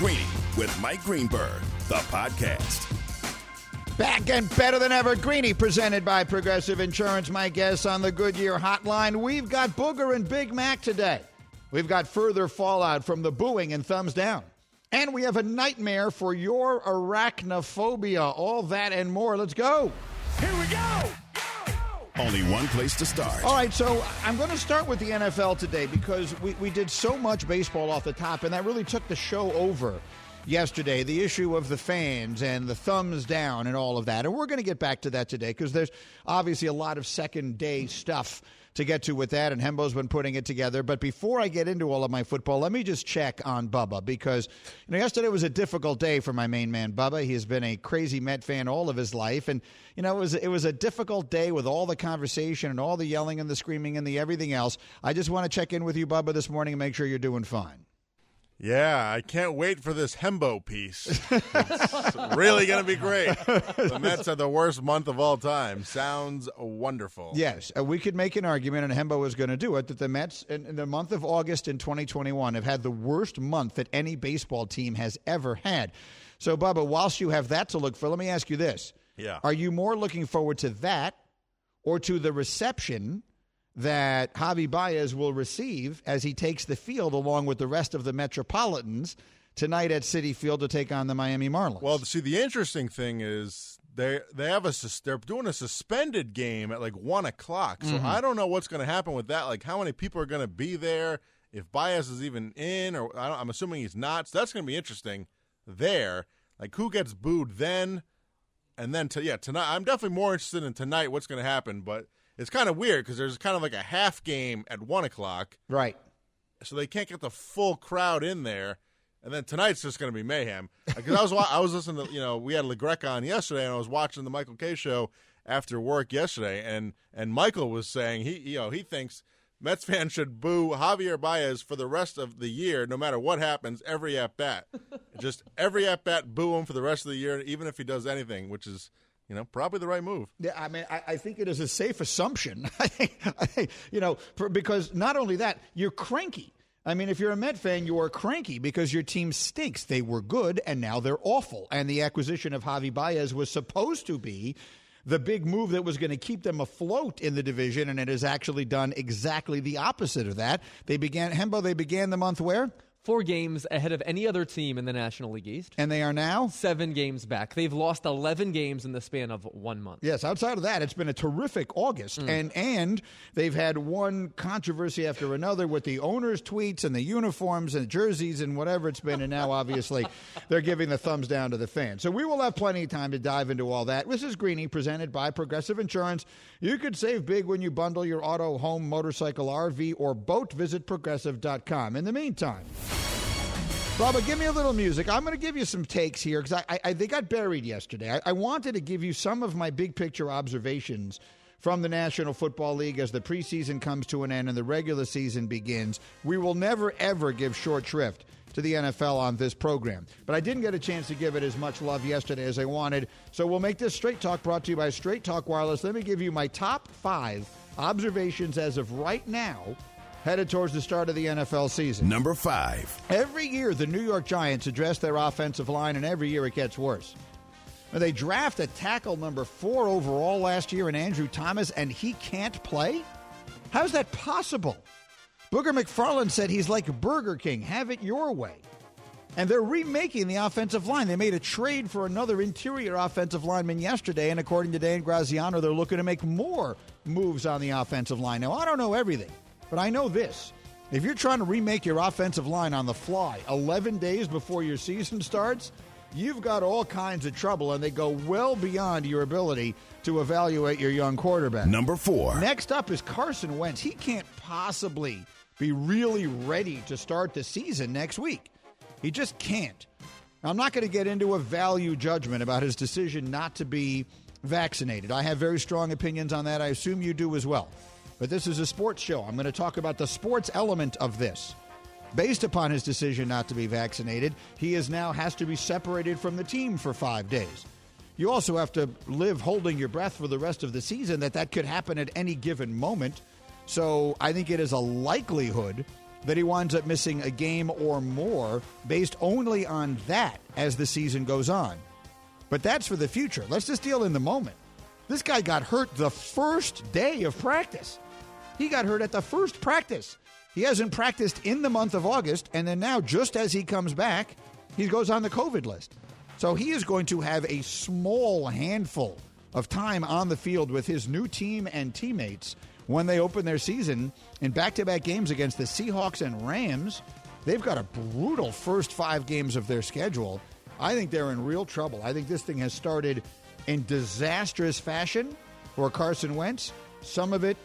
Greeny with Mike Greenberg, the podcast. Back and better than ever, Greeny, presented by Progressive Insurance. My guests on the Goodyear Hotline. We've got Booger and Big Mac today. We've got further fallout from the booing and thumbs down. And we have a nightmare for your arachnophobia. All that and more. Let's go. Here we go. Only one place to start. All right, so I'm going to start with the NFL today because we, we did so much baseball off the top, and that really took the show over yesterday. The issue of the fans and the thumbs down and all of that. And we're going to get back to that today because there's obviously a lot of second day stuff to get to with that, and Hembo's been putting it together. But before I get into all of my football, let me just check on Bubba because you know yesterday was a difficult day for my main man Bubba. He has been a crazy Met fan all of his life, and you know it was it was a difficult day with all the conversation and all the yelling and the screaming and the everything else. I just want to check in with you, Bubba, this morning and make sure you're doing fine. Yeah, I can't wait for this Hembo piece. It's really going to be great. The Mets are the worst month of all time. Sounds wonderful. Yes, uh, we could make an argument, and Hembo is going to do it, that the Mets in, in the month of August in 2021 have had the worst month that any baseball team has ever had. So, Bubba, whilst you have that to look for, let me ask you this. Yeah. Are you more looking forward to that or to the reception that Javi Baez will receive as he takes the field along with the rest of the Metropolitans tonight at Citi Field to take on the Miami Marlins? Well, see, the interesting thing is they they have a they're doing a suspended game at like one o'clock. So mm-hmm. I don't know what's going to happen with that. Like how many people are going to be there? If Baez is even in, or I don't, I'm assuming he's not. So that's going to be interesting. There, like who gets booed then, and then to, yeah tonight. I'm definitely more interested in tonight. What's going to happen? But it's kind of weird because there's kind of like a half game at one o'clock, right. so they can't get the full crowd in there. And then tonight's just going to be mayhem. Because I was I was listening to you know we had LeGrec on yesterday, and I was watching the Michael Kay show after work yesterday, and and Michael was saying he you know he thinks Mets fans should boo Javier Baez for the rest of the year, no matter what happens, every at bat, just every at bat, boo him for the rest of the year, even if he does anything, which is you know probably the right move. Yeah, I mean, I, I think it is a safe assumption. I you know, for, because not only that, you're cranky. I mean, if you're a Met fan, you are cranky because your team stinks. They were good, and now they're awful. And the acquisition of Javi Baez was supposed to be the big move that was going to keep them afloat in the division, and it has actually done exactly the opposite of that. They began, Hembo, they began the month where? Four games ahead of any other team in the National League East. And they are now? Seven games back. They've lost 11 games in the span of one month. Yes, outside of that, it's been a terrific August, mm. and and they've had one controversy after another with the owners' tweets and the uniforms and jerseys and whatever it's been, and now obviously they're giving the thumbs down to the fans. So we will have plenty of time to dive into all that. This is Greeny, presented by Progressive Insurance. You could save big when you bundle your auto, home, motorcycle, RV, or boat. Visit progressive.com. In the meantime. Bubba, give me a little music. I'm going to give you some takes here because I, I, they got buried yesterday. I, I wanted to give you some of my big picture observations from the National Football League as the preseason comes to an end and the regular season begins. We will never, ever give short shrift to the NFL on this program. But I didn't get a chance to give it as much love yesterday as I wanted. So we'll make this Straight Talk brought to you by Straight Talk Wireless. Let me give you my top five observations as of right now headed towards the start of the NFL season. Number five. Every year, the New York Giants address their offensive line, and every year it gets worse. They draft a tackle number four overall last year in Andrew Thomas, and he can't play? How's that possible? Booger McFarland said he's like Burger King, have it your way. And they're remaking the offensive line. They made a trade for another interior offensive lineman yesterday, and according to Dan Graziano, they're looking to make more moves on the offensive line. Now, I don't know everything, but I know this. If you're trying to remake your offensive line on the fly 11 days before your season starts, you've got all kinds of trouble, and they go well beyond your ability to evaluate your young quarterback. Number four. Next up is Carson Wentz. He can't possibly be really ready to start the season next week. He just can't. Now, I'm not going to get into a value judgment about his decision not to be vaccinated. I have very strong opinions on that. I assume you do as well. But this is a sports show. I'm going to talk about the sports element of this. Based upon his decision not to be vaccinated, he is now has to be separated from the team for 5 days. You also have to live holding your breath for the rest of the season that that could happen at any given moment. So, I think it is a likelihood that he winds up missing a game or more based only on that as the season goes on. But that's for the future. Let's just deal in the moment. This guy got hurt the first day of practice. He got hurt at the first practice. He hasn't practiced in the month of August, and then now, just as he comes back, he goes on the COVID list. So he is going to have a small handful of time on the field with his new team and teammates when they open their season in back to back games against the Seahawks and Rams. They've got a brutal first five games of their schedule. I think they're in real trouble. I think this thing has started in disastrous fashion for Carson Wentz. Some of it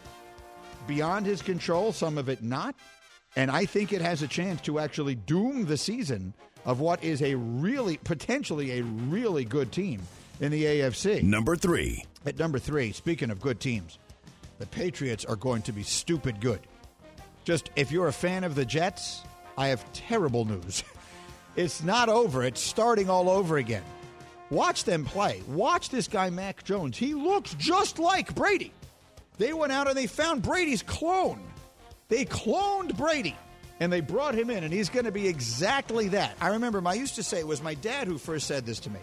beyond his control, some of it not. And I think it has a chance to actually doom the season of what is a really, potentially a really good team in the AFC. Number three. At number three, speaking of good teams, the Patriots are going to be stupid good. Just if you're a fan of the Jets, I have terrible news. it's not over, it's starting all over again. Watch them play. Watch this guy, Mac Jones. He looks just like Brady. They went out and they found Brady's clone. They cloned Brady and they brought him in, and he's going to be exactly that. I remember I used to say it was my dad who first said this to me.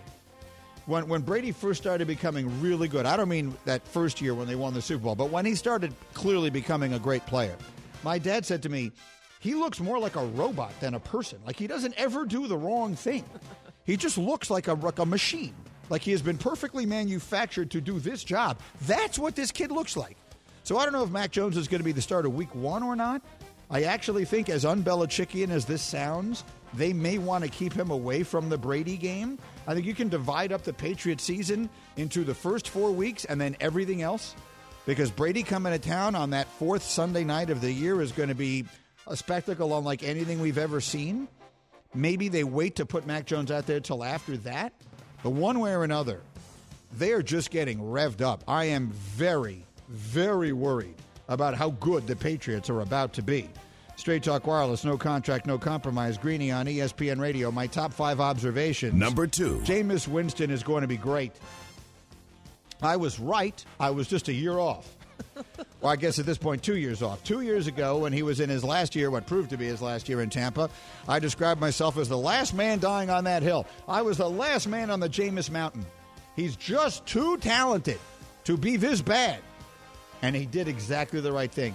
When, when Brady first started becoming really good, I don't mean that first year when they won the Super Bowl, but when he started clearly becoming a great player, my dad said to me, he looks more like a robot than a person. Like he doesn't ever do the wrong thing. He just looks like a, like a machine. Like he has been perfectly manufactured to do this job. That's what this kid looks like. So I don't know if Mac Jones is going to be the start of week one or not. I actually think, as unBelichickian as this sounds, they may want to keep him away from the Brady game. I think you can divide up the Patriot season into the first four weeks and then everything else. Because Brady coming to town on that fourth Sunday night of the year is going to be a spectacle unlike anything we've ever seen. Maybe they wait to put Mac Jones out there till after that. But one way or another, they are just getting revved up. I am very, very worried about how good the Patriots are about to be. Straight Talk Wireless, no contract, no compromise. Greeny on ESPN Radio. My top five observations. Number two. Jameis Winston is going to be great. I was right. I was just a year off. well, I guess at this point, two years off. Two years ago, when he was in his last year, what proved to be his last year in Tampa, I described myself as the last man dying on that hill. I was the last man on the Jameis Mountain. He's just too talented to be this bad. And he did exactly the right thing.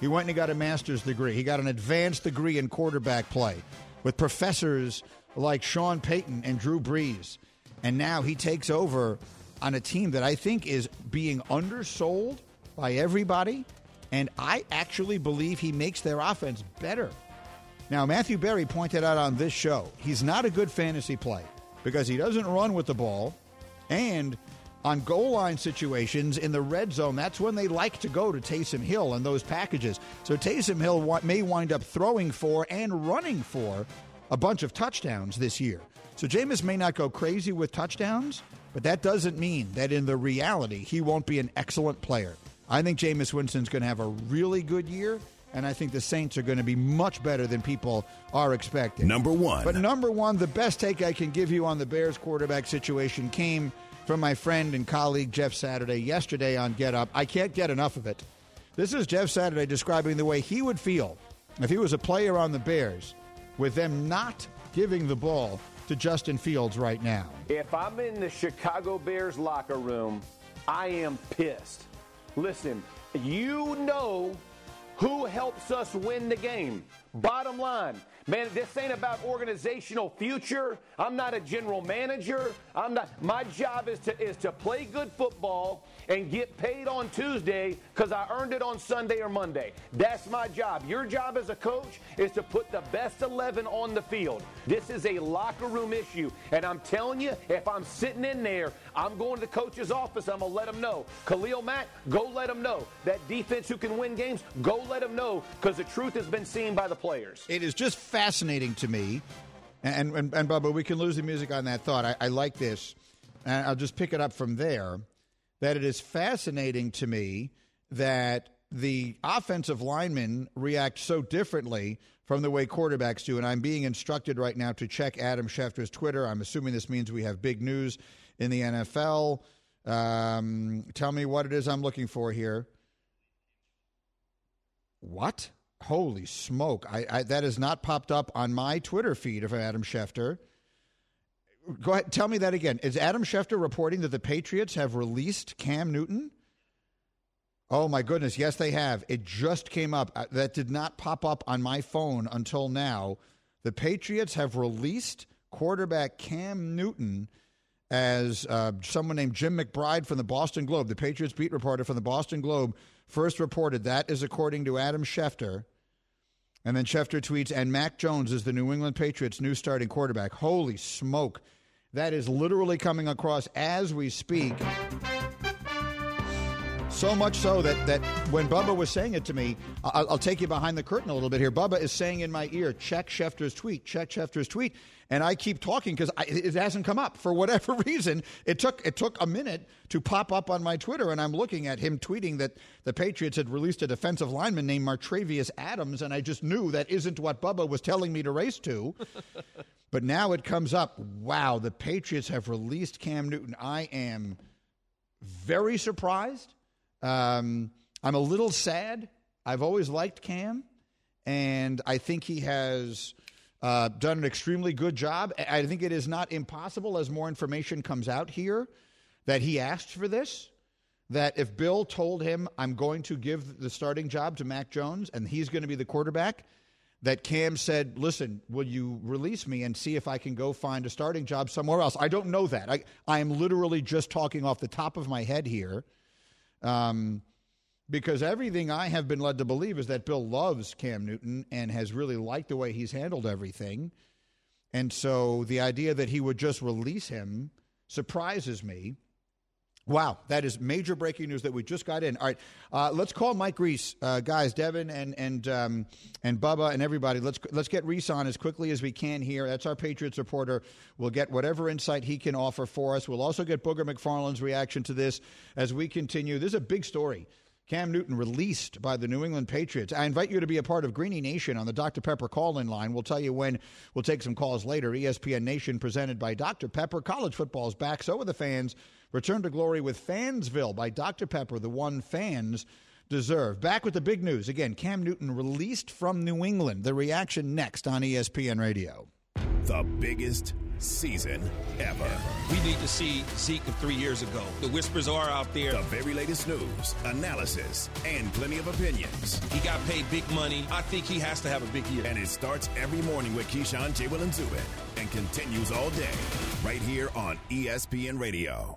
He went and he got a master's degree. He got an advanced degree in quarterback play with professors like Sean Payton and Drew Brees. And now he takes over on a team that I think is being undersold by everybody. And I actually believe he makes their offense better. Now, Matthew Berry pointed out on this show he's not a good fantasy play because he doesn't run with the ball. And on goal line situations in the red zone, that's when they like to go to Taysom Hill and those packages. So Taysom Hill may wind up throwing for and running for a bunch of touchdowns this year. So Jameis may not go crazy with touchdowns, but that doesn't mean that in the reality he won't be an excellent player. I think Jameis Winston's going to have a really good year, and I think the Saints are going to be much better than people are expecting. Number one. But number one, the best take I can give you on the Bears quarterback situation came from my friend and colleague Jeff Saturday yesterday on Get Up. I can't get enough of it. This is Jeff Saturday describing the way he would feel if he was a player on the Bears with them not giving the ball to Justin Fields right now. If I'm in the Chicago Bears locker room, I am pissed. Listen, you know who helps us win the game. Bottom line, man, this ain't about organizational future. I'm not a general manager. I'm not my job is to is to play good football and get paid on Tuesday because I earned it on Sunday or Monday. That's my job. Your job as a coach is to put the best 11 on the field. This is a locker room issue. And I'm telling you, if I'm sitting in there, I'm going to the coach's office. I'm going to let him know. Khalil Mack, go let him know. That defense who can win games, go let him know because the truth has been seen by the players. It is just fascinating to me. And, and, and Bubba, we can lose the music on that thought. I, I like this. And I'll just pick it up from there that it is fascinating to me that the offensive linemen react so differently from the way quarterbacks do. And I'm being instructed right now to check Adam Schefter's Twitter. I'm assuming this means we have big news in the NFL. Um, tell me what it is I'm looking for here. What? Holy smoke! I, I that has not popped up on my Twitter feed of Adam Schefter. Go ahead, tell me that again. Is Adam Schefter reporting that the Patriots have released Cam Newton? Oh my goodness, yes they have. It just came up. Uh, That did not pop up on my phone until now. The Patriots have released quarterback Cam Newton as uh, someone named Jim McBride from the Boston Globe, the Patriots beat reporter from the Boston Globe, first reported. That is according to Adam Schefter. And then Schefter tweets, and Mac Jones is the New England Patriots' new starting quarterback. Holy smoke. That is literally coming across as we speak. So much so that, that when Bubba was saying it to me, I'll, I'll take you behind the curtain a little bit here. Bubba is saying in my ear, check Schefter's tweet, check Schefter's tweet. And I keep talking because it hasn't come up for whatever reason. It took it took a minute to pop up on my Twitter, and I'm looking at him tweeting that the Patriots had released a defensive lineman named Montravius Adams, and I just knew that isn't what Bubba was telling me to race to. but now it comes up. Wow, the Patriots have released Cam Newton. I am very surprised. Um, I'm a little sad. I've always liked Cam, and I think he has uh, done an extremely good job. I think it is not impossible, as more information comes out here, that he asked for this. That if Bill told him, I'm going to give the starting job to Mac Jones and he's going to be the quarterback, that Cam said, Listen, will you release me and see if I can go find a starting job somewhere else? I don't know that. I, I am literally just talking off the top of my head here. Um, because everything I have been led to believe is that Bill loves Cam Newton and has really liked the way he's handled everything. And so the idea that he would just release him surprises me. Wow, that is major breaking news that we just got in. All right, uh, let's call Mike Reiss, uh, guys, Devin and and um, and Bubba and everybody. Let's let's get Reiss on as quickly as we can here. That's our Patriots reporter. We'll get whatever insight he can offer for us. We'll also get Booger McFarland's reaction to this as we continue. This is a big story. Cam Newton released by the New England Patriots. I invite you to be a part of Greeny Nation on the Dr. Pepper call in line. We'll tell you when. We'll take some calls later. ESPN Nation presented by Dr. Pepper. College football is back. So are the fans. Return to glory with Fansville by Dr. Pepper, the one fans deserve. Back with the big news. Again, Cam Newton released from New England. The reaction next on ESPN Radio. The biggest season ever. We need to see Zeke of three years ago. The whispers are out there. The very latest news, analysis, and plenty of opinions. He got paid big money. I think he has to have a big year. And it starts every morning with Keyshawn, J. Will, and Zubin and continues all day right here on ESPN Radio.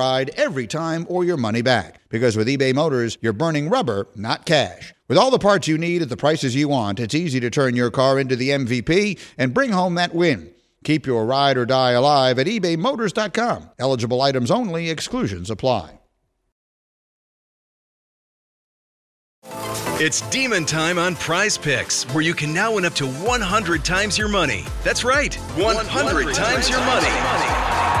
every time or your money back. Because with eBay Motors, you're burning rubber, not cash. With all the parts you need at the prices you want, it's easy to turn your car into the MVP and bring home that win. Keep your ride or die alive at ebaymotors.com. Eligible items only, exclusions apply. It's demon time on Prize Picks, where you can now win up to 100 times your money. That's right, 100, times your money.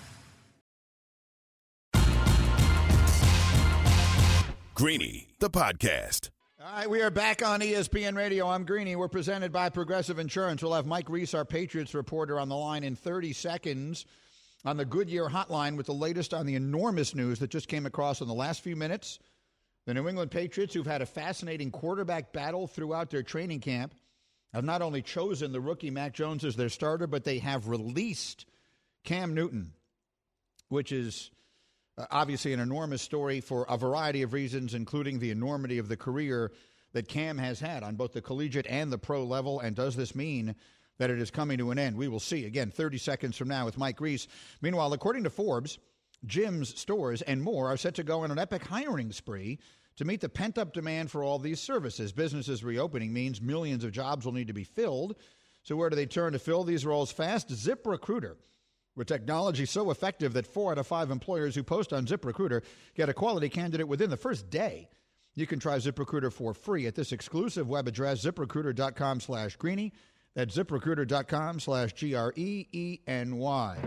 Greeny, the podcast. All right, we are back on ESPN Radio. I'm Greeny. We're presented by Progressive Insurance. We'll have Mike Reiss, our Patriots reporter, on the line in 30 seconds. on the Goodyear hotline with the latest on the enormous news that just came across in the last few minutes. The New England Patriots, who've had a fascinating quarterback battle throughout their training camp, have not only chosen the rookie Mac Jones as their starter, but they have released Cam Newton, which is uh, obviously an enormous story for a variety of reasons, including the enormity of the career that Cam has had on both the collegiate and the pro level. And does this mean that it is coming to an end? We will see. Again, 30 seconds from now with Mike Reiss. Meanwhile, according to Forbes, gyms, stores, and more are set to go on an epic hiring spree to meet the pent up demand for all these services. Businesses reopening means millions of jobs will need to be filled. So, where do they turn to fill these roles fast? ZipRecruiter with technology so effective that four out of five employers who post on ZipRecruiter get a quality candidate within the first day. You can try ZipRecruiter for free at this exclusive web address, ziprecruiter.com slash greeny. That's ziprecruiter.com slash G R E E N Y.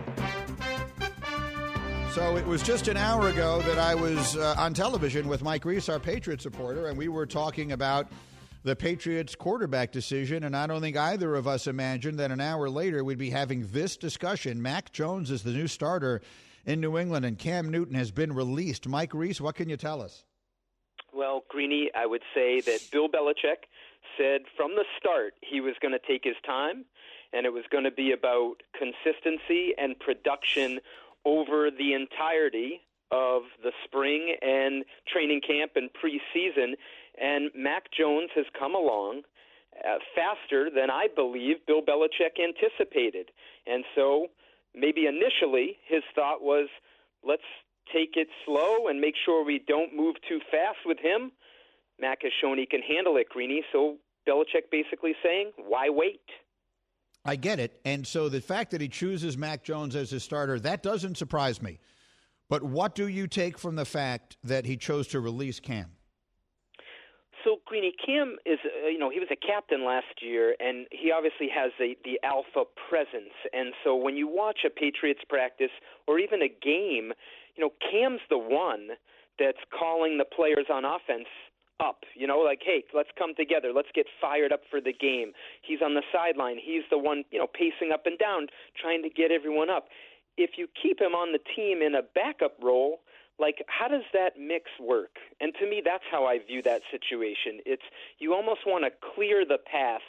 So it was just an hour ago that I was uh, on television with Mike Reiss, our Patriots reporter, and we were talking about the Patriots quarterback decision, and I don't think either of us imagined that an hour later we'd be having this discussion. Mac Jones is the new starter in New England, and Cam Newton has been released. Mike Reiss, what can you tell us? Well, Greeny, I would say that Bill Belichick said from the start he was going to take his time, and it was going to be about consistency and production over the entirety of the spring and training camp and preseason and Mac Jones has come along uh, faster than I believe Bill Belichick anticipated. And so maybe initially his thought was, let's take it slow and make sure we don't move too fast with him. Mac has shown he can handle it, Greeny. So Belichick basically saying, why wait? I get it. And so the fact that he chooses Mac Jones as his starter, that doesn't surprise me. But what do you take from the fact that he chose to release Cam? So Greeny Cam is, uh, you know, he was a captain last year, and he obviously has the the alpha presence. And so when you watch a Patriots practice or even a game, you know, Cam's the one that's calling the players on offense up. You know, like, hey, let's come together. Let's get fired up for the game. He's on the sideline. He's the one, you know, pacing up and down, trying to get everyone up. If you keep him on the team in a backup role, like how does that mix work? And to me that's how i view that situation. It's you almost want to clear the path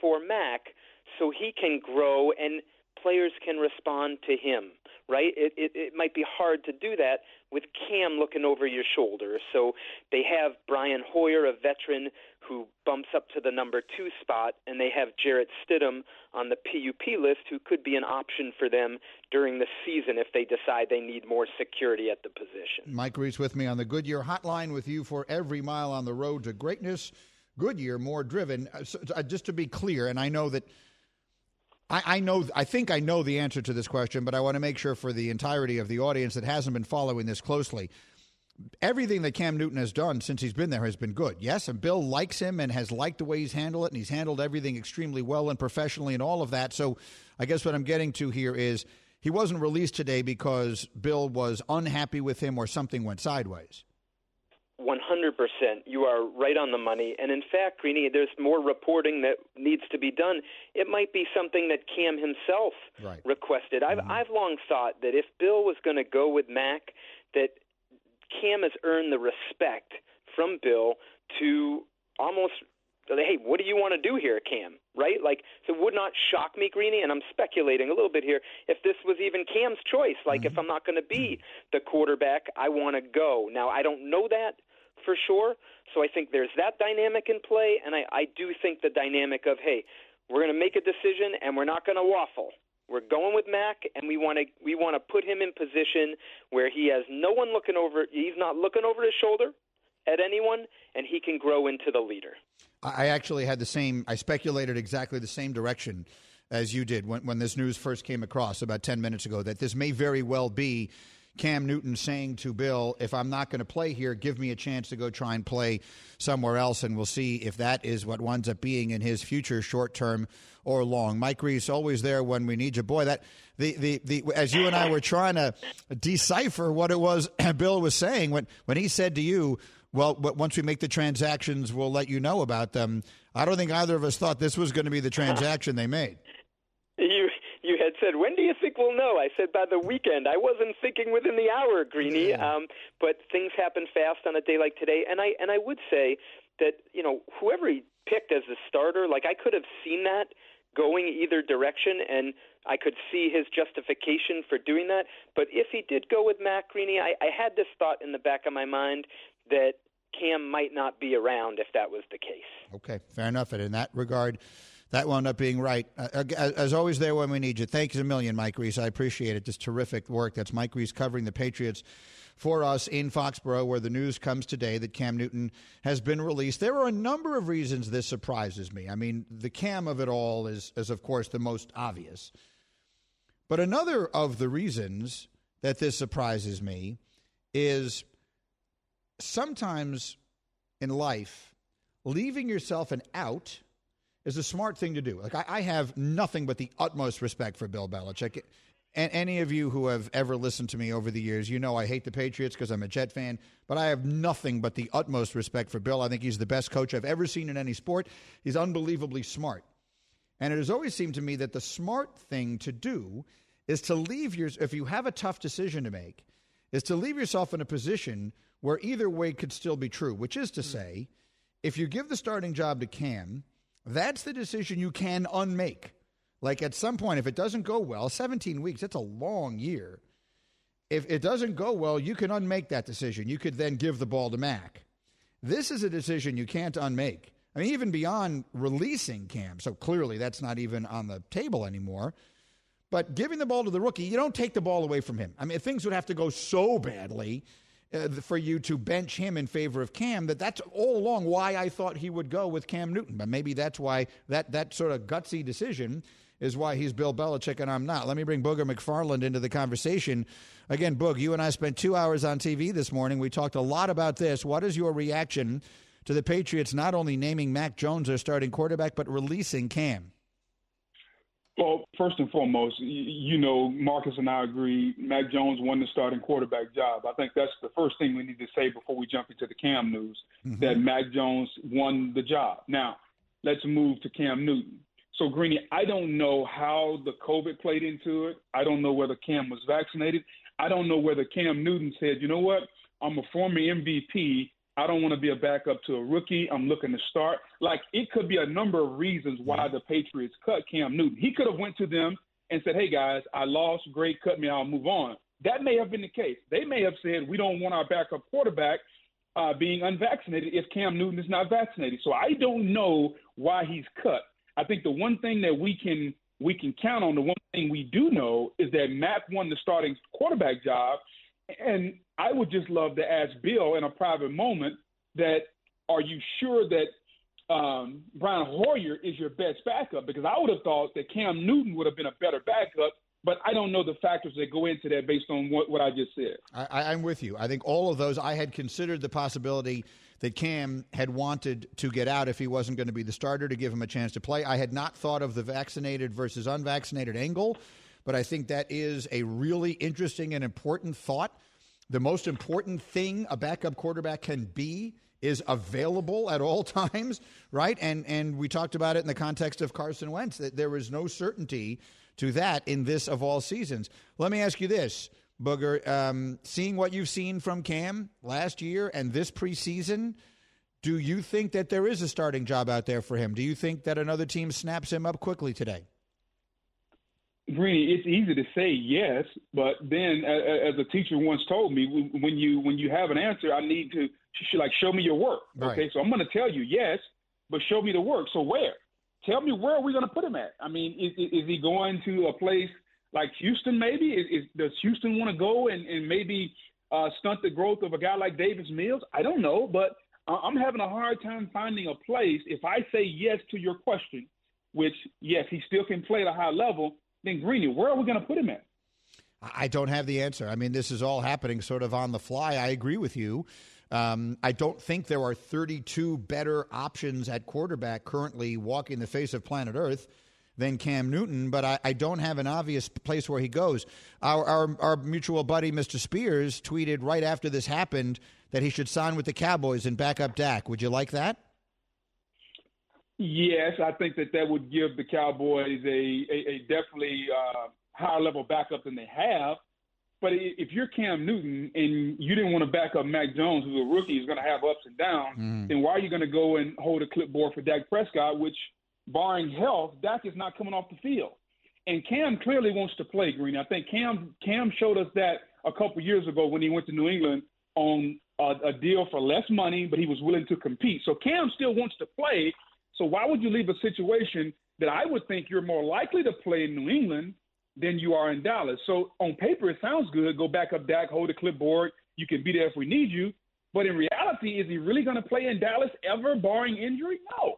for mac so he can grow and players can respond to him right it, it it might be hard to do that with cam looking over your shoulder so they have brian hoyer a veteran who bumps up to the number two spot, and they have Jarrett Stidham on the PUP list, who could be an option for them during the season if they decide they need more security at the position. Mike Reiss with me on the Goodyear Hotline with you for every mile on the road to greatness. Goodyear, more driven. Uh, so, uh, just to be clear, and I know that. I, I know. I think I know the answer to this question, but I want to make sure for the entirety of the audience that hasn't been following this closely everything that Cam Newton has done since he's been there has been good. Yes, and Bill likes him and has liked the way he's handled it, and he's handled everything extremely well and professionally and all of that. So I guess what I'm getting to here is he wasn't released today because Bill was unhappy with him or something went sideways. 100%. You are right on the money. And in fact, Greeny, there's more reporting that needs to be done. It might be something that Cam himself right. requested. I've, mm-hmm. I've long thought that if Bill was going to go with Mac, that Cam has earned the respect from Bill to almost hey, what do you want to do here, Cam? Right? Like, so it would not shock me, Greeny, and I'm speculating a little bit here, if this was even Cam's choice. Like, mm-hmm. if I'm not going to be the quarterback, I want to go. Now, I don't know that for sure, so I think there's that dynamic in play, and I, I do think the dynamic of, hey, we're going to make a decision and we're not going to waffle. We're going with Mac, and we want to we want to put him in position where he has no one looking over. He's not looking over his shoulder at anyone, and he can grow into the leader. I actually had the same. I speculated exactly the same direction as you did when when this news first came across about ten minutes ago. That this may very well be Cam Newton saying to Bill, if I'm not going to play here, give me a chance to go try and play somewhere else. And we'll see if that is what winds up being in his future, short term or long. Mike Reiss always there when we need you. Boy, that the, the, the as you and I were trying to decipher what it was Bill was saying when, when he said to you, well, once we make the transactions, we'll let you know about them. I don't think either of us thought this was going to be the transaction they made. You you had said, when do you think think we'll know. I said by the weekend. I wasn't thinking within the hour, Greeny. Um, but things happen fast on a day like today, and I and I would say that you know whoever he picked as the starter, like I could have seen that going either direction, and I could see his justification for doing that. But if he did go with Matt Greeny, I, I had this thought in the back of my mind that Cam might not be around if that was the case. Okay, fair enough. And in that regard, that wound up being right. Uh, as always, there when we need you. Thanks a million, Mike Reiss. I appreciate it. Just terrific work. That's Mike Reiss covering the Patriots for us in Foxborough, where the news comes today that Cam Newton has been released. There are a number of reasons this surprises me. I mean, the Cam of it all is, is of course, the most obvious. But another of the reasons that this surprises me is sometimes in life, leaving yourself an out is a smart thing to do. Like I, I, have nothing but the utmost respect for Bill Belichick. And any of you who have ever listened to me over the years, you know I hate the Patriots because I'm a Jet fan, but I have nothing but the utmost respect for Bill. I think he's the best coach I've ever seen in any sport. He's unbelievably smart. And it has always seemed to me that the smart thing to do is to leave your if you have a tough decision to make, is to leave yourself in a position where either way could still be true, which is to hmm. say, if you give the starting job to Cam, that's the decision you can unmake. Like at some point, if it doesn't go well, 17 weeks, that's a long year. If it doesn't go well, you can unmake that decision. You could then give the ball to Mac. This is a decision you can't unmake. I mean, even beyond releasing Cam, so clearly that's not even on the table anymore. But giving the ball to the rookie, you don't take the ball away from him. I mean, things would have to go so badly uh, for you to bench him in favor of Cam that that's all along why I thought he would go with Cam Newton. But maybe that's why that, that sort of gutsy decision is why he's Bill Belichick and I'm not. Let me bring Booger McFarland into the conversation. Again, Boog, you and I spent two hours on TV this morning. We talked a lot about this. What is your reaction to the Patriots not only naming Mac Jones their starting quarterback, but releasing Cam? Well, first and foremost, you know, Marcus and I agree. Mac Jones won the starting quarterback job. I think that's the first thing we need to say before we jump into the Cam news mm-hmm. that Mac Jones won the job. Now, let's move to Cam Newton. So, Greeny, I don't know how the COVID played into it. I don't know whether Cam was vaccinated. I don't know whether Cam Newton said, you know what, I'm a former MVP. I don't want to be a backup to a rookie. I'm looking to start. Like it could be a number of reasons why the Patriots cut Cam Newton. He could have went to them and said, "Hey guys, I lost. Great, cut me. I'll move on." That may have been the case. They may have said, "We don't want our backup quarterback uh, being unvaccinated if Cam Newton is not vaccinated." So I don't know why he's cut. I think the one thing that we can we can count on, the one thing we do know is that Matt won the starting quarterback job, and I would just love to ask Bill in a private moment that are you sure that um, Brian Hoyer is your best backup? Because I would have thought that Cam Newton would have been a better backup, but I don't know the factors that go into that based on what, what I just said. I, I'm with you. I think all of those, I had considered the possibility that Cam had wanted to get out if he wasn't going to be the starter to give him a chance to play. I had not thought of the vaccinated versus unvaccinated angle, but I think that is a really interesting and important thought the most important thing a backup quarterback can be is available at all times, right? And and we talked about it in the context of Carson Wentz that there is no certainty to that in this of all seasons. Let me ask you this, Booger: um, seeing what you've seen from Cam last year and this preseason, do you think that there is a starting job out there for him? Do you think that another team snaps him up quickly today? Greeny, it's easy to say yes, but then, as a teacher once told me, when you when you have an answer, I need to she like show me your work. Right. Okay, so I'm going to tell you yes, but show me the work. So where? Tell me where are we going to put him at? I mean, is, is he going to a place like Houston? Maybe is, is does Houston want to go and, and maybe uh, stunt the growth of a guy like Davis Mills? I don't know, but I'm having a hard time finding a place. If I say yes to your question, which yes, he still can play at a high level then Greeny, where are we going to put him at? I don't have the answer. I mean, this is all happening sort of on the fly. I agree with you. Um, I don't think there are 32 better options at quarterback currently walking the face of planet Earth than Cam Newton, but I, I don't have an obvious place where he goes. Our, our, our mutual buddy, Mr. Spears, tweeted right after this happened that he should sign with the Cowboys and back up Dak. Would you like that? Yes, I think that that would give the Cowboys a a, a definitely uh, higher level backup than they have. But if you're Cam Newton and you didn't want to back up Mac Jones, who's a rookie, is going to have ups and downs, mm. then why are you going to go and hold a clipboard for Dak Prescott, which, barring health, Dak is not coming off the field. And Cam clearly wants to play, Green. I think Cam Cam showed us that a couple years ago when he went to New England on a, a deal for less money, but he was willing to compete. So Cam still wants to play. So why would you leave a situation that I would think you're more likely to play in New England than you are in Dallas? So on paper, it sounds good. Go back up Dak, hold the clipboard. You can be there if we need you. But in reality, is he really going to play in Dallas ever, barring injury? No.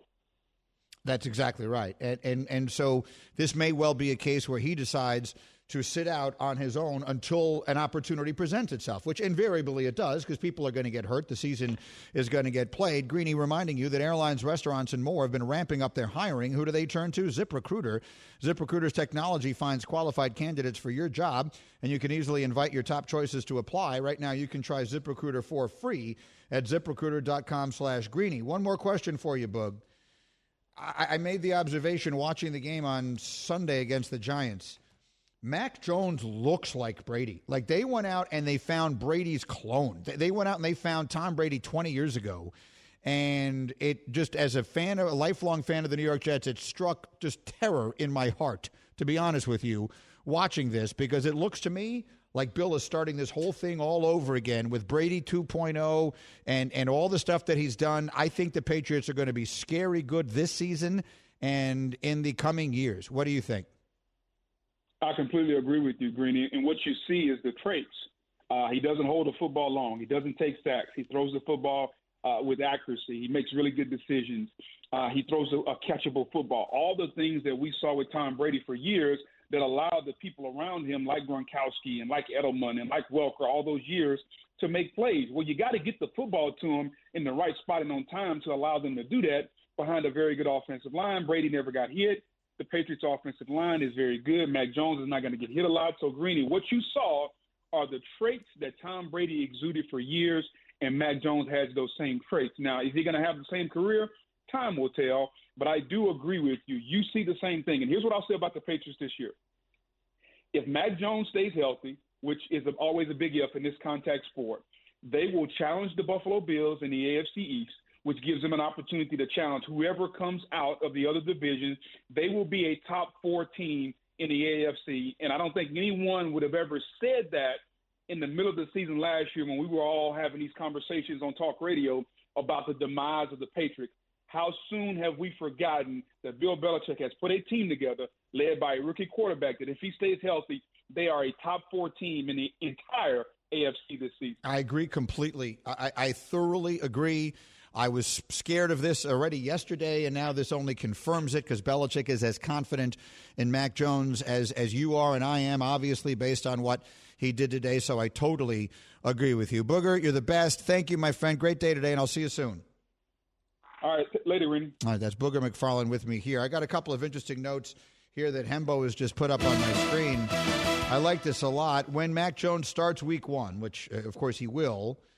That's exactly right. And, and and so this may well be a case where he decides to sit out on his own until an opportunity presents itself, which invariably it does because people are going to get hurt. The season is going to get played. Greeny reminding you that airlines, restaurants, and more have been ramping up their hiring. Who do they turn to? ZipRecruiter. ZipRecruiter's technology finds qualified candidates for your job, and you can easily invite your top choices to apply. Right now, you can try ZipRecruiter for free at ziprecruiter.com slash greeny. One more question for you, Boog. I, I made the observation watching the game on Sunday against the Giants Mac Jones looks like Brady. Like they went out and they found Brady's clone. They went out and they found Tom Brady 20 years ago. And it just, as a fan, a lifelong fan of the New York Jets, it struck just terror in my heart, to be honest with you, watching this because it looks to me like Bill is starting this whole thing all over again with Brady 2.0 and, and all the stuff that he's done. I think the Patriots are going to be scary good this season and in the coming years. What do you think? I completely agree with you, Greeny. And what you see is the traits. Uh, he doesn't hold the football long. He doesn't take sacks. He throws the football uh, with accuracy. He makes really good decisions. Uh, he throws a, a catchable football. All the things that we saw with Tom Brady for years that allowed the people around him, like Gronkowski and like Edelman and like Welker, all those years to make plays. Well, you got to get the football to them in the right spot and on time to allow them to do that behind a very good offensive line. Brady never got hit. The Patriots' offensive line is very good. Mac Jones is not going to get hit a lot. So, Greeny, what you saw are the traits that Tom Brady exuded for years, and Mac Jones has those same traits. Now, is he going to have the same career? Time will tell. But I do agree with you. You see the same thing. And here's what I'll say about the Patriots this year. If Mac Jones stays healthy, which is always a big if in this contact sport, they will challenge the Buffalo Bills in the AFC East which gives them an opportunity to challenge whoever comes out of the other division. They will be a top four team in the AFC. And I don't think anyone would have ever said that in the middle of the season last year when we were all having these conversations on talk radio about the demise of the Patriots. How soon have we forgotten that Bill Belichick has put a team together led by a rookie quarterback that if he stays healthy, they are a top four team in the entire AFC this season? I agree completely. I, I thoroughly agree. I was scared of this already yesterday, and now this only confirms it because Belichick is as confident in Mac Jones as, as you are and I am, obviously, based on what he did today. So I totally agree with you. Booger, you're the best. Thank you, my friend. Great day today, and I'll see you soon. All right, later, Rennie. All right, that's Booger McFarland with me here. I got a couple of interesting notes here that Hembo has just put up on my screen. I like this a lot. When Mac Jones starts week one, which, uh, of course, he will –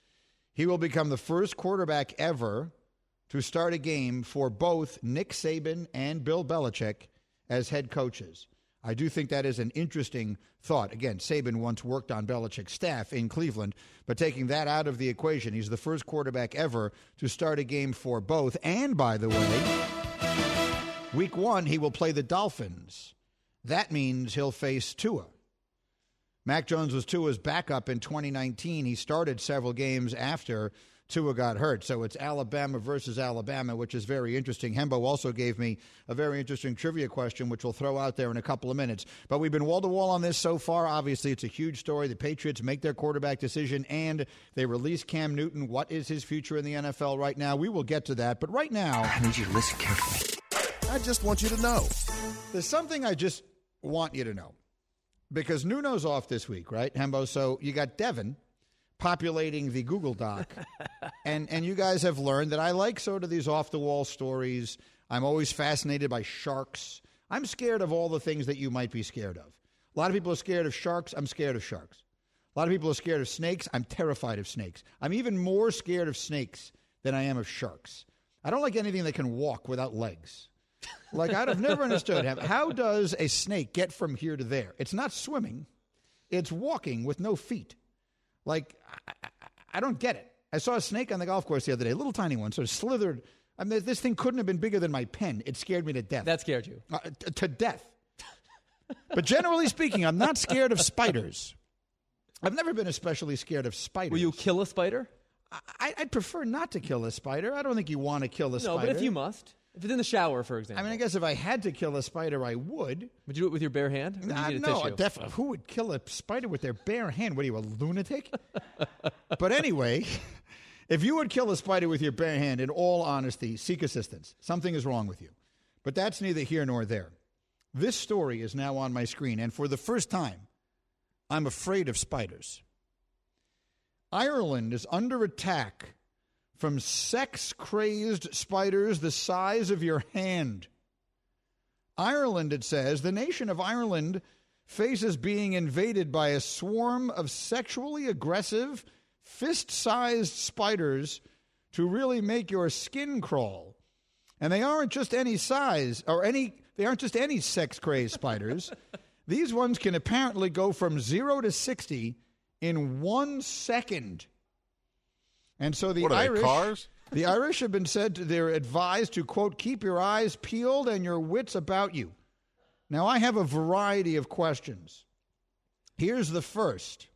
he will become the first quarterback ever to start a game for both Nick Saban and Bill Belichick as head coaches. I do think that is an interesting thought. Again, Saban once worked on Belichick's staff in Cleveland, but taking that out of the equation, he's the first quarterback ever to start a game for both. And by the way, week one, he will play the Dolphins. That means he'll face Tua. Mac Jones was Tua's backup in 2019. He started several games after Tua got hurt. So it's Alabama versus Alabama, which is very interesting. Hembo also gave me a very interesting trivia question, which we'll throw out there in a couple of minutes. But we've been wall to wall on this so far. Obviously, it's a huge story. The Patriots make their quarterback decision and they release Cam Newton. What is his future in the NFL right now? We will get to that. But right now, I need you to listen carefully. I just want you to know. There's something I just want you to know because Nuno's off this week, right, Hembo? So you got Devin populating the Google Doc, and and you guys have learned that I like sort of these off the wall stories. I'm always fascinated by sharks. I'm scared of all the things that you might be scared of. A lot of people are scared of sharks. I'm scared of sharks. A lot of people are scared of snakes. I'm terrified of snakes. I'm even more scared of snakes than I am of sharks. I don't like anything that can walk without legs. Like I'd have never understood how, how does a snake get from here to there? It's not swimming; it's walking with no feet. Like I, I, I don't get it. I saw a snake on the golf course the other day, a little tiny one, sort of slithered. I mean, this thing couldn't have been bigger than my pen. It scared me to death. That scared you. Uh, t- to death. but generally speaking, I'm not scared of spiders. I've never been especially scared of spiders. Will you kill a spider? I, I'd prefer not to kill a spider. I don't think you want to kill a No, spider. No, but if you must, if it's in the shower, for example, I mean, I guess if I had to kill a spider, I would. would you do it with your bare hand? Or would you uh, Nah, no, definitely. Who would kill a spider with their bare hand? What are you, a lunatic? but anyway, if you would kill a spider with your bare hand, in all honesty, seek assistance. Something is wrong with you. But that's neither here nor there. This story is now on my screen, and for the first time, I'm afraid of spiders. Ireland is under attack from sex crazed spiders the size of your hand. Ireland, it says, the nation of Ireland faces being invaded by a swarm of sexually aggressive, fist sized spiders to really make your skin crawl. And they aren't just any size or any, they aren't just any sex crazed spiders. These ones can apparently go from zero to 60 in one second. And so the What are they, Irish. cars? The Irish have been said to, they're advised to, quote, keep your eyes peeled and your wits about you. Now, I have a variety of questions. Here's the first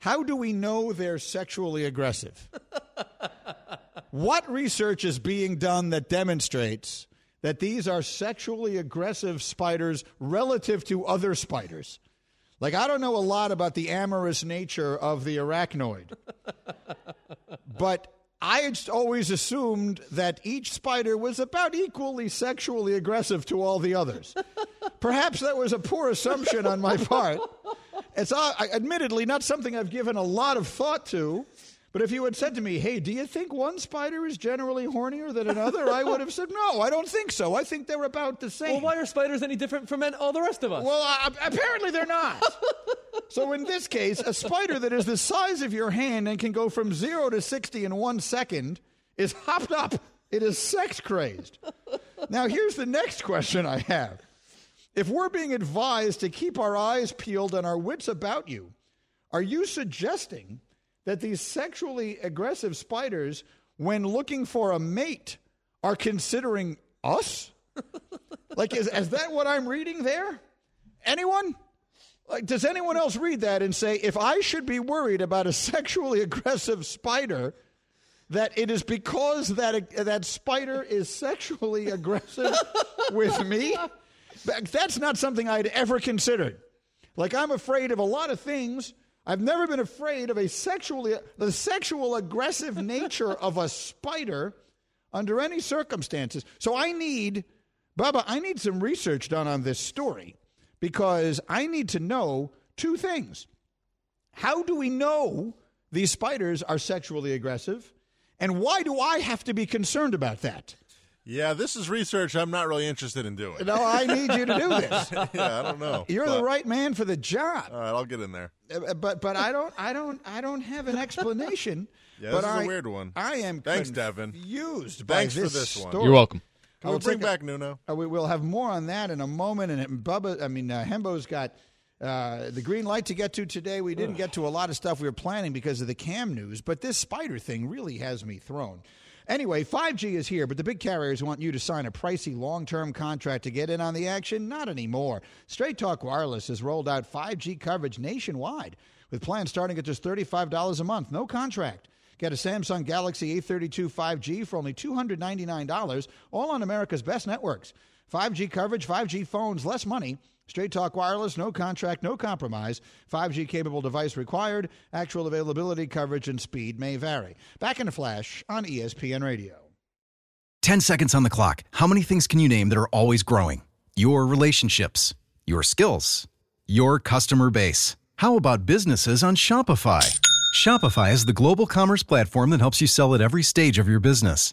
How do we know they're sexually aggressive? what research is being done that demonstrates that these are sexually aggressive spiders relative to other spiders? Like, I don't know a lot about the amorous nature of the arachnoid, but I had always assumed that each spider was about equally sexually aggressive to all the others. Perhaps that was a poor assumption on my part. It's uh, admittedly not something I've given a lot of thought to. But if you had said to me, hey, do you think one spider is generally hornier than another? I would have said, no, I don't think so. I think they're about the same. well, why are spiders any different from all the rest of us? Well, uh, apparently they're not. so in this case, a spider that is the size of your hand and can go from zero to 60 in one second is hopped up. It is sex crazed. Now, here's the next question I have. If we're being advised to keep our eyes peeled and our wits about you, are you suggesting that these sexually aggressive spiders, when looking for a mate, are considering us? like, is, is that what I'm reading there? Anyone? Like, does anyone else read that and say, if I should be worried about a sexually aggressive spider, that it is because that that spider is sexually aggressive with me? That's not something I'd ever considered. Like, I'm afraid of a lot of things. I've never been afraid of a sexually the sexual aggressive nature of a spider under any circumstances. So I need, Bubba, I need some research done on this story because I need to know two things. How do we know these spiders are sexually aggressive? And why do I have to be concerned about that? Yeah, this is research I'm not really interested in doing. No, I need you to do this. yeah, I don't know. You're but, the right man for the job. All right, I'll get in there. Uh, But but I don't I don't I don't have an explanation. Yeah, but this is I, a weird one. I am Thanks, Devin. confused by Thanks for this this one. story. You're welcome. Can we I'll bring take a- back Nuno? Uh, we will have more on that in a moment. And Bubba, I mean, uh, Hembo's got uh, the green light to get to today. We didn't get to a lot of stuff we were planning because of the cam news, but this spider thing really has me thrown. Anyway, 5G is here, but the big carriers want you to sign a pricey long term contract to get in on the action. Not anymore. Straight Talk Wireless has rolled out 5G coverage nationwide with plans starting at just $35 a month. No contract. Get a Samsung Galaxy A32 5G for only $299, all on America's best networks. 5G coverage, 5G phones, less money. Straight Talk Wireless, no contract, no compromise. 5G capable device required. Actual availability, coverage, and speed may vary. Back in a flash on ESPN Radio. 10 seconds on the clock. How many things can you name that are always growing? Your relationships, your skills, your customer base. How about businesses on Shopify? Shopify is the global commerce platform that helps you sell at every stage of your business.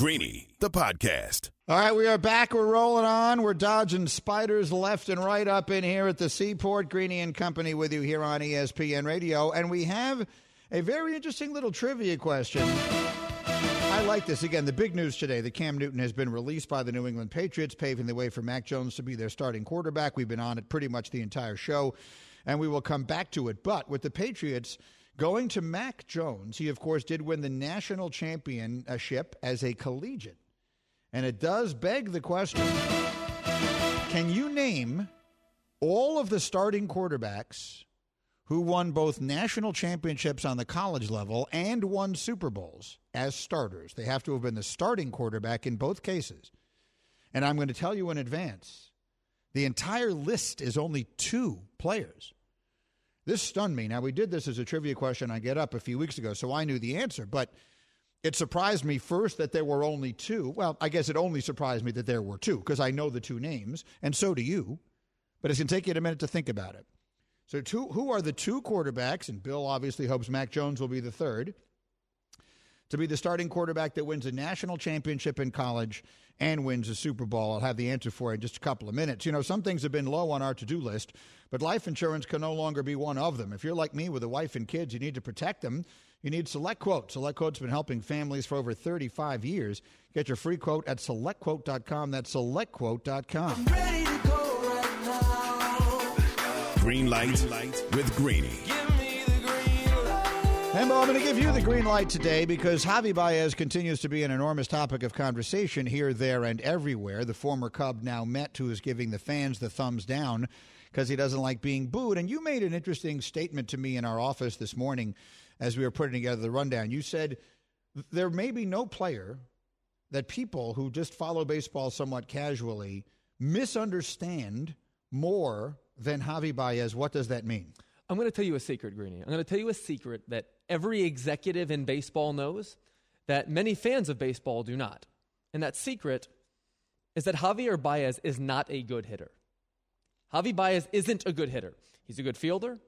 Greeny, the podcast. All right, we are back. We're rolling on. We're dodging spiders left and right up in here at the Seaport. Greeny and Company with you here on ESPN Radio. And we have a very interesting little trivia question. I like this. Again, the big news today that Cam Newton has been released by the New England Patriots, paving the way for Mac Jones to be their starting quarterback. We've been on it pretty much the entire show, and we will come back to it. But with the Patriots going to Mac Jones, he, of course, did win the national championship as a collegiate. And it does beg the question can you name all of the starting quarterbacks who won both national championships on the college level and won Super Bowls as starters? They have to have been the starting quarterback in both cases. And I'm going to tell you in advance the entire list is only two players. This stunned me. Now, we did this as a trivia question I Get Up a few weeks ago, so I knew the answer, but it surprised me first that there were only two. Well, I guess it only surprised me that there were two because I know the two names, and so do you. But it's going to take you a minute to think about it. So, two, who are the two quarterbacks? And Bill obviously hopes Mac Jones will be the third to be the starting quarterback that wins a national championship in college and wins a Super Bowl. I'll have the answer for you in just a couple of minutes. You know, some things have been low on our to do list, but life insurance can no longer be one of them. If you're like me with a wife and kids, you need to protect them. You need Select Quote. Select Quote's been helping families for over 35 years. Get your free quote at selectquote.com. That's selectquote.com. Green light with Greeny. And I'm going to give you the green light today because Javi Baez continues to be an enormous topic of conversation here, there, and everywhere. The former Cub now Met, who is giving the fans the thumbs down because he doesn't like being booed. And you made an interesting statement to me in our office this morning as we were putting together the rundown. You said there may be no player that people who just follow baseball somewhat casually misunderstand more than Javi Baez. What does that mean? I'm going to tell you a secret, Greeny. I'm going to tell you a secret that every executive in baseball knows that many fans of baseball do not. And that secret is that Javier Baez is not a good hitter. Javi Baez isn't a good hitter. He's a good fielder.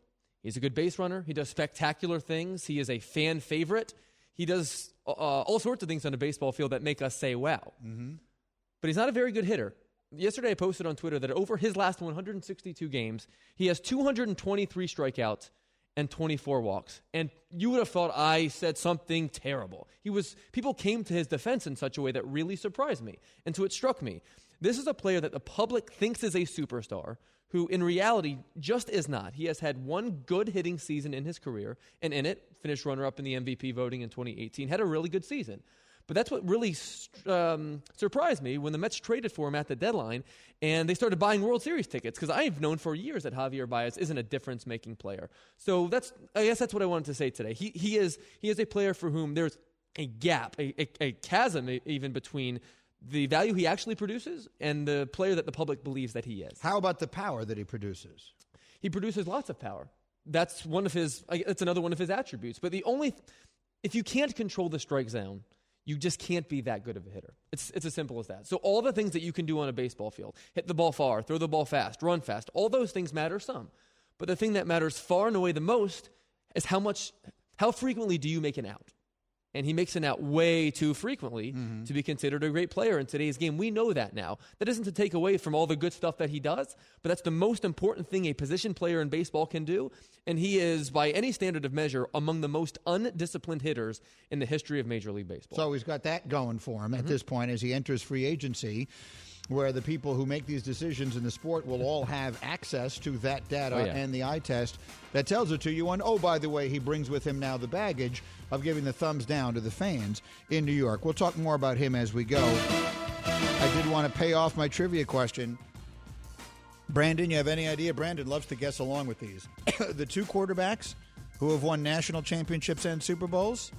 He's a good base runner. He does spectacular things. He is a fan favorite. He does uh, all sorts of things on a baseball field that make us say, wow. Mm-hmm. But he's not a very good hitter yesterday I posted on Twitter that over his last 162 games, he has 223 strikeouts and 24 walks. And you would have thought I said something terrible. He was people came to his defense in such a way that really surprised me. And so it struck me. This is a player that the public thinks is a superstar who in reality just is not. He has had one good hitting season in his career and in it finished runner up in the MVP voting in 2018. Had a really good season. But that's what really um, surprised me when the Mets traded for him at the deadline and they started buying World Series tickets because I've known for years that Javier Baez isn't a difference making player. So that's, I guess that's what I wanted to say today. He, he, is, he is a player for whom there's a gap, a, a, a chasm even between the value he actually produces and the player that the public believes that he is. How about the power that he produces? He produces lots of power. That's one of his. That's another one of his attributes. But the only, if you can't control the strike zone, you just can't be that good of a hitter. It's, it's as simple as that. So, all the things that you can do on a baseball field hit the ball far, throw the ball fast, run fast all those things matter some. But the thing that matters far and away the most is how much, how frequently do you make an out? And he makes it out way too frequently mm-hmm. to be considered a great player in today's game. We know that now. That isn't to take away from all the good stuff that he does, but that's the most important thing a position player in baseball can do. And he is, by any standard of measure, among the most undisciplined hitters in the history of Major League Baseball. So he's got that going for him mm-hmm. at this point as he enters free agency where the people who make these decisions in the sport will all have access to that data Oh, yeah. and the eye test that tells it to you. And oh, by the way, he brings with him now the baggage of giving the thumbs down to the fans in New York. We'll talk more about him as we go. I did want to pay off my trivia question. Brandon, you have any idea? Brandon loves to guess along with these. the two quarterbacks who have won national championships and Super Bowls.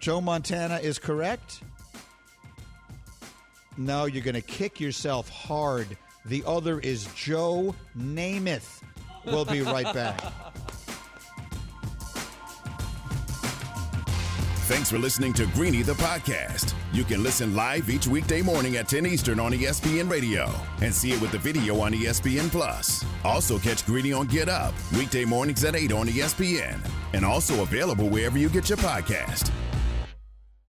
Joe Montana is correct. No, you're going to kick yourself hard. The other is Joe Namath. We'll be right back. Thanks for listening to Greeny the podcast. You can listen live each weekday morning at 10 Eastern on ESPN Radio and see it with the video on ESPN Plus. Also catch Greeny on Get Up weekday mornings at 8 on ESPN and also available wherever you get your podcast.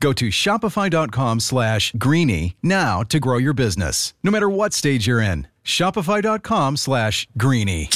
Go to shopify.com slash greeny now to grow your business, no matter what stage you're in. Shopify.com slash greeny.